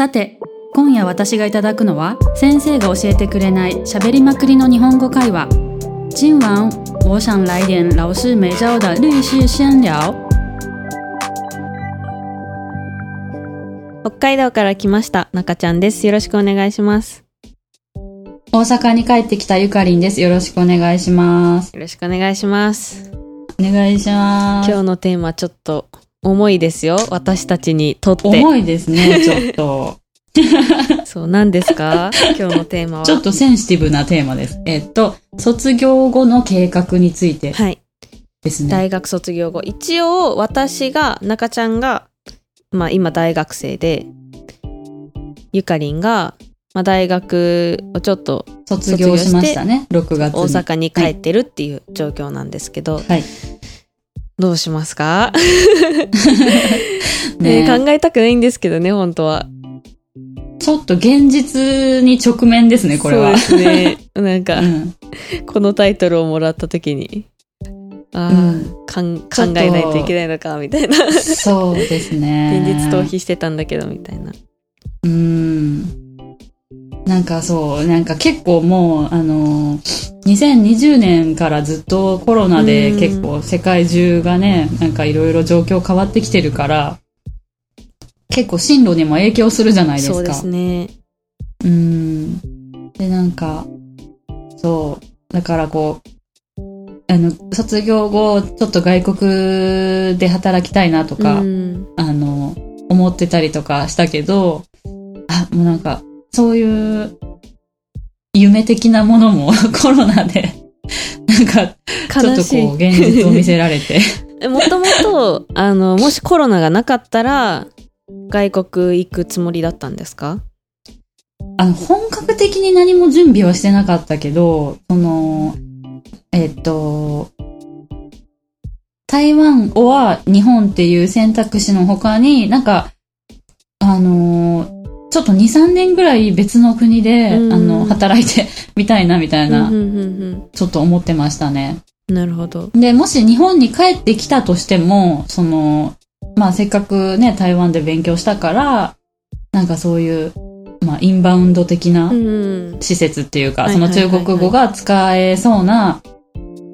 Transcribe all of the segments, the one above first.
さて今夜私がいただくのは先生が教えてくれない喋りまくりの日本語会話。今晚我想来点老师没教的律师闲聊北海道から来ました中ちゃんです。よろしくお願いします。大阪に帰ってきたゆかりんです。よろしくお願いします。よろしくお願いします。お願いします。今日のテーマちょっと重いですよ。私たちにとって。重いですね ちょっと。そう何ですか？今日のテーマは。ちょっとセンシティブなテーマです。えっと卒業後の計画についてはい。ですね。大学卒業後。一応私が中ちゃんがまあ今大学生でゆかりんが、まあ、大学をちょっと卒業しましたね。6月に。大阪に帰ってるっていう状況なんですけど、はいどうしますか、ね。ね考えたくないんですけどね本当は。ちょっと現実に直面ですねこれは。そうですね。なんか、うん。このタイトルをもらった時に。ああ、うん。考えないといけないのかみたいな。そうですね。現実逃避してたんだけどみたいな。うん。なんかそう、なんか結構もう、あの、2020年からずっとコロナでうん結構世界中がね、なんかいろいろ状況変わってきてるから、結構進路にも影響するじゃないですか。そうですねうん。で、なんか、そう。だからこう、あの、卒業後、ちょっと外国で働きたいなとか、うんあの、思ってたりとかしたけど、あ、もうなんか、そういう、夢的なものも コロナで、なんか、ちょっとこう、現実を見せられて。えもともとあのもしコロナがなかったら外国行くつもりだったんですか？あの、本格的に何も準備はしてなかったけど、その、えっと、台湾は日本っていう選択肢の他に、なんか、あのーちょっと2、3年ぐらい別の国で、うん。あの、働いて みたいなみたいな、うんうんうんちょっと思ってましたね。うんなるほど。で、もし日本に帰ってきたとしても、その、まあせっかくね、台湾で勉強したから、なんかそういう、まあインバウンド的なうん施設っていうか、はい。その中国語が使えそうな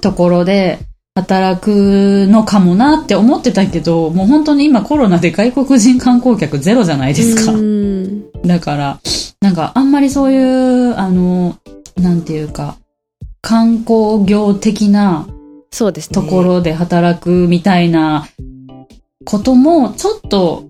ところで働くのかもなって思ってたけど、もう本当に今コロナで外国人観光客ゼロじゃないですか。うんだから、なんかあんまりそういう、あの、なんていうか、観光業的なそうですねところで働くみたいなことも、ちょっと、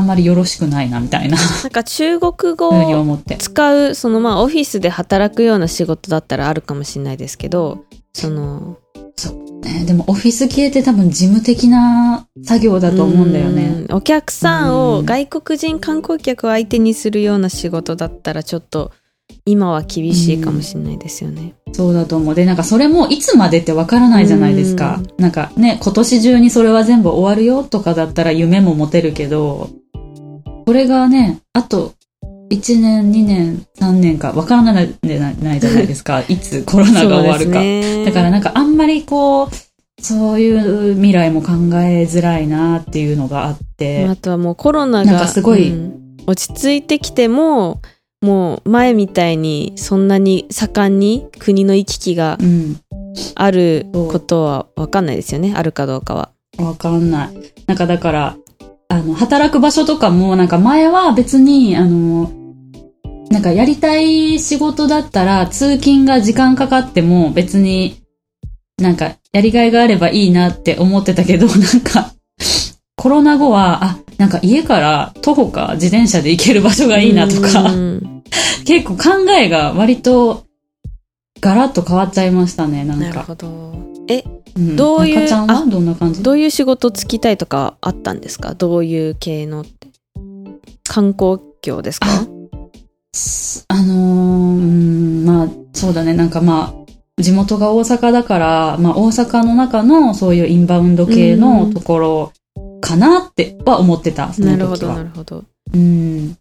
あんまりよろしくないな、みたいななんか中国語 を。使うそのまあオフィスで働くような仕事だったらあるかもしれないですけどそのね、でもオフィス系って多分事務的な作業だと思うんだよね。うんお客さんうんを外国人観光客を相手にするような仕事だったらちょっと今は厳しいかもしれないですよね。そうだと思う。で、なんかそれもいつまでってわからないじゃないですか。なんかね、今年中にそれは全部終わるよとかだったら夢も持てるけど、これがね、あと1年、2年、3年かわからないじゃないじゃないですか。いつコロナが終わるか。ねだからなんかあんまりこう、そういう未来も考えづらいなっていうのがあって。あとはもうコロナがかすごいうん落ち着いてきてももう前みたいにそんなに盛んに国の行き来がうん。あることは分かんないですよねあるかどうかは。わかんない。なんかだから、あの、働く場所とかも、なんか前は別に、あの、なんかやりたい仕事だったら、通勤が時間かかっても別に、なんかやりがいがあればいいなって思ってたけど、なんか、コロナ後は、あ、なんか家から徒歩か自転車で行ける場所がいいなとか、うん 結構考えが割とガラッと変わっちゃいましたね、なんか。なるほど。えうん。どういう中ちゃんはあどんな感じ？どういう仕事つきたいとかあったんですか？どういう系のって。観光業ですか？ああのーうんまあ、そうだね、なんかまあ、地元が大阪だから、まあ大阪の中のそういうインバウンド系のところかなっては思ってた、その時は。なるほどなるほど。うん。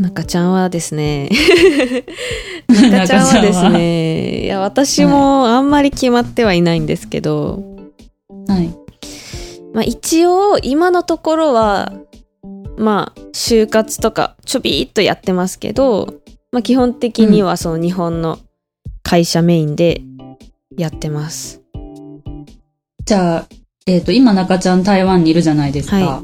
中ちゃんはですね。中ちゃんは？ですね。いや私もあんまり決まってはいないんですけど、はい。まあ一応今のところはまあ就活とかちょびっとやってますけど、まあ基本的にはその日本の会社メインでやってます。じゃあ、えっ、と、今中ちゃん台湾にいるじゃないですか。は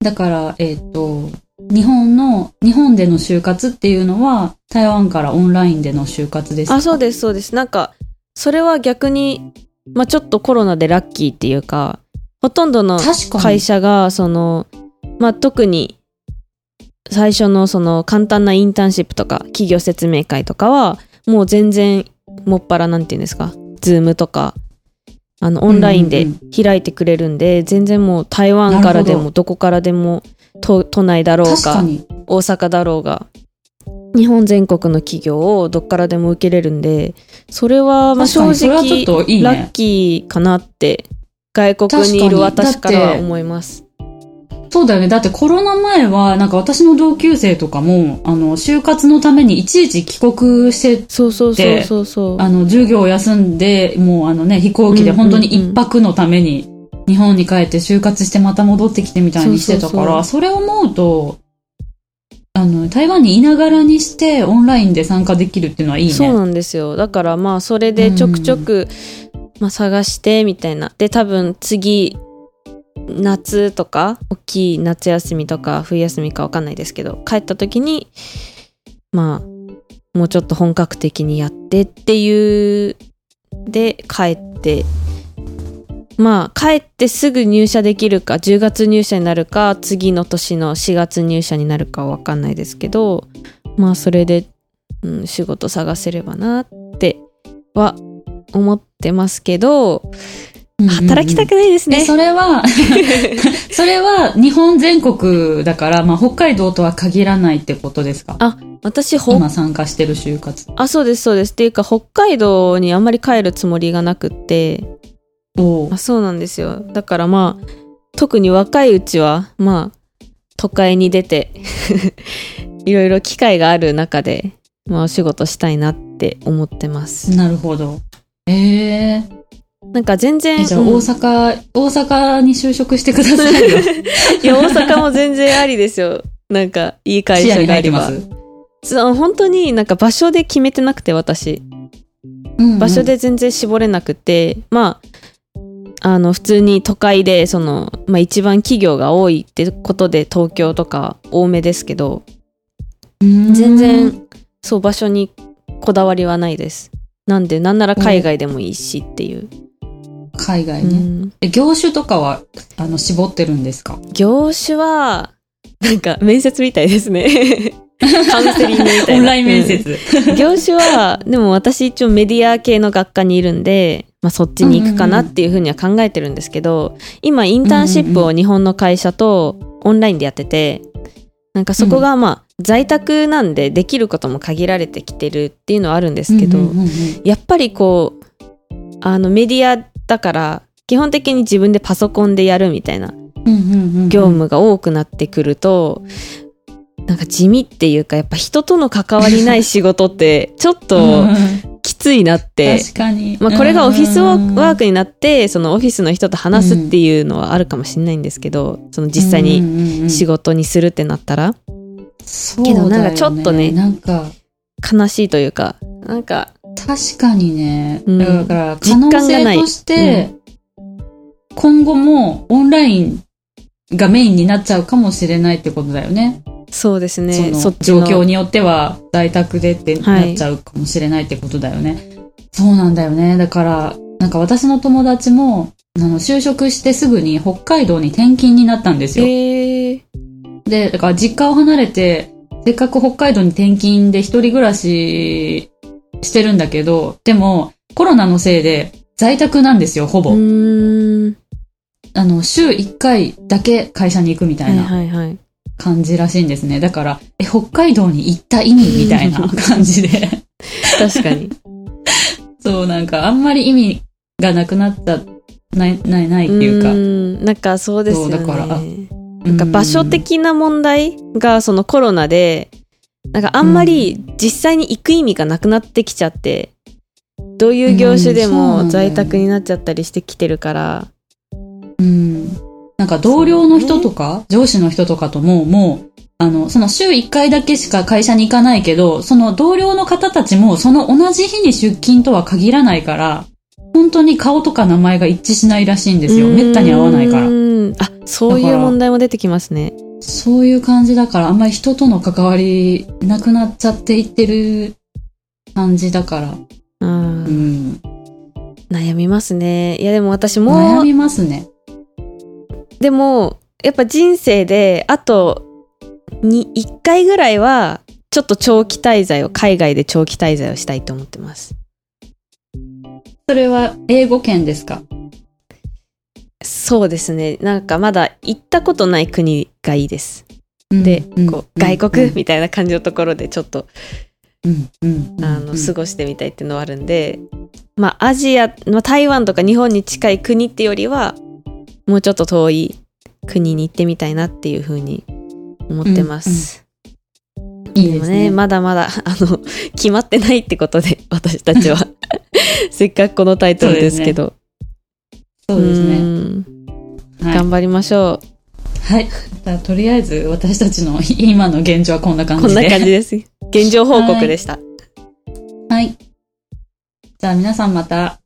だから、えっ、と、日本の、日本での就活っていうのは、台湾からオンラインでの就活ですか？あ、そうです、そうです。なんか、それは逆に、まあちょっとコロナでラッキーっていうか、ほとんどの。会社が、その、まあ特に、最初のその簡単なインターンシップとか、企業説明会とかは、もう全然、もっぱらなんていうんですか、ズームとか、あの、オンラインでうん開いてくれるんで、全然もう台湾からでもどこからでも、都都内だろうかに。大阪だろうが、日本全国の企業をどっからでも受けれるんで、それは、まあ正直、といいねラッキーかなって、外国にいる私からは思います。そうだよね。だってコロナ前は、なんか私の同級生とかも、あの、就活のためにいちいち帰国して、そうそうそうそうそう。あの、授業を休んで、もうあのね、飛行機で本当に一泊のために、日本に帰って就活してまた戻ってきてみたいにしてたから、それを思うと、あの、台湾にいながらにしてオンラインで参加できるっていうのはいいね。そうなんですよ。だからまあそれでちょくちょく、まあ探してみたいな。で多分次、夏とか、大きい夏休みとか冬休みかわかんないですけど、帰った時に、まあ、もうちょっと本格的にやってっていう、で帰って、まあ帰ってすぐ入社できるか、10月入社になるか、次の年の4月入社になるかわかんないですけど、まあそれでうん、仕事探せればなっては思ってますけど、働きたくないですでね。それは、それは日本全国だから、まあ、北海道とは限らないってことですか？あ、私、ほ今参加してる就活。あ、そうです、そうです。っていうか、北海道にあんまり帰るつもりがなくって、あそうなんですよ。だからまあ、特に若いうちは、まあ、都会に出て、いろいろ機会がある中で、まあ、お仕事したいなって思ってます。なるほど。ええなんか全然、じゃあ、うん大阪、大阪に就職してくださいよ。いや、大阪も全然ありですよ。なんか、いい会社があれば。そう本当になんか場所で決めてなくて、私。うんうん場所で全然絞れなくて、まあ、あの、普通に都会で、その、まあ一番企業が多いってことで東京とか多めですけど、うん全然、そう、場所にこだわりはないです。なんで、なんなら海外でもいいしっていう。海外ね。うんえ業種とかは、あの、絞ってるんですか？業種は、なんか面接みたいですね。カウンセリングみたいな。オンライン面接。業種は、でも私一応メディア系の学科にいるんで、まあそっちに行くかなっていうふうには考えてるんですけど、今インターンシップを日本の会社とオンラインでやってて、なんかそこがまあ在宅なんでできることも限られてきてるっていうのはあるんですけど、やっぱりこう、あのメディアだから、基本的に自分でパソコンでやるみたいな業務が多くなってくると、なんか地味っていうか、やっぱ人との関わりない仕事って、ちょっうんとついなって。確かに。まあこれがオフィスワうんークになって、そのオフィスの人と話すっていうのはあるかもしれないんですけど、その実際に仕事事にするってなったら、そうけどなんかちょっとねなんか、悲しいというか、なんか、確かにね。うんだから、可実能感がない性として、今後もオンラインがメインになっちゃうかもしれないってことだよね。そうですね、その。状況によっては在宅でってなっちゃうかもしれないってことだよね。そうなんだよね。だから、なんか私の友達も、あの、就職してすぐに北海道に転勤になったんですよ。えー、で、だから実家を離れて、せっかく北海道に転勤で一人暮らししてるんだけど、でもコロナのせいで在宅なんですよ、ほぼ。うーん。あの、週1回だけ会社に行くみたはいいなはいはい。感じらしいんですね。だから、え、北海道に行った意味みたいな 感じで。確かに。そう、なんかあんまり意味がなくなっちゃ、ない、ない、ないっていうか。ーんなんかそうですよね。だからあなんか場所的な問題がそのコロナで、なんかあんまり実際に行く意味がなくなってきちゃって、どういう業種でも在宅になっちゃったりしてきてるから、うん。なんか同僚の人とか、上司の人とかとも、もう、あの、その週1回だけしか会社に行かないけど、その同僚の方たちも、その同じ日に出勤とは限らないから、本当に顔とか名前が一致しないらしいんですよ。めったに会わないからあ、そういう問題も出てきますね。そういう感じだから、あんまり人との関わりなくなっちゃっていってる感じだから。うんうん。悩みますね。いやでも私悩も、みますね。でも、やっぱ人生で、あと、に、1回ぐらいは、ちょっと長期滞在を、海外で長期滞在をしたいと思ってます。それは英語圏ですか？そうですね。なんかまだ行ったことない国がいいです。で、うんこう、外国、みたいな感じのところでちょっと、うんうんうんあの、うん過ごしてみたいっていうのはあるんで、まあ、アジア、まあ、台湾とか日本に近い国ってよりは、もうちょっと遠い国に行ってみたいなっていうふうに思ってます。でもね、いいですね。まだまだ、あの、決まってないってことで、私たちは。せっかくこのタイトルですけど。そうですね。んはい頑張りましょはい。じゃあ、とりあえず私たちの今の現状はこんなう。感じで。こんな感じです。現状報告でした。はい。じゃあ皆さんまた。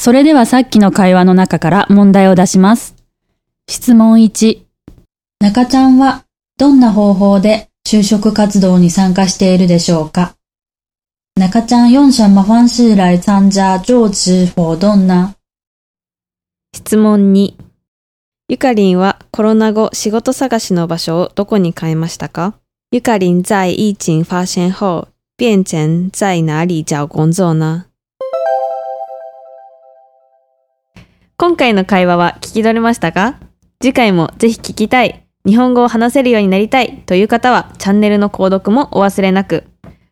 それではさっきの会話の中から問題を出します。質問1。中ちゃんはどんな方法で就職活動に参加しているでしょうか？中ちゃん用什么方式来参加就职活動呢質問2。ゆかりんはコロナ後仕事探しの場所をどこに変えましたか？ゆかりん在疫情发现后变成在哪里找工作呢今回の会話は聞き取れましたか？次回もぜひ聞きたい、日本語を話せるようになりたい。という方はチャンネルの購読もお忘れなく。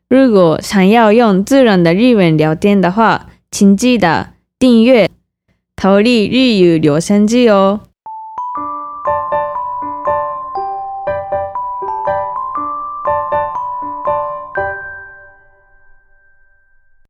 如果想要用自然的日文聊天的话，请记得订阅逃离日语留声机哦。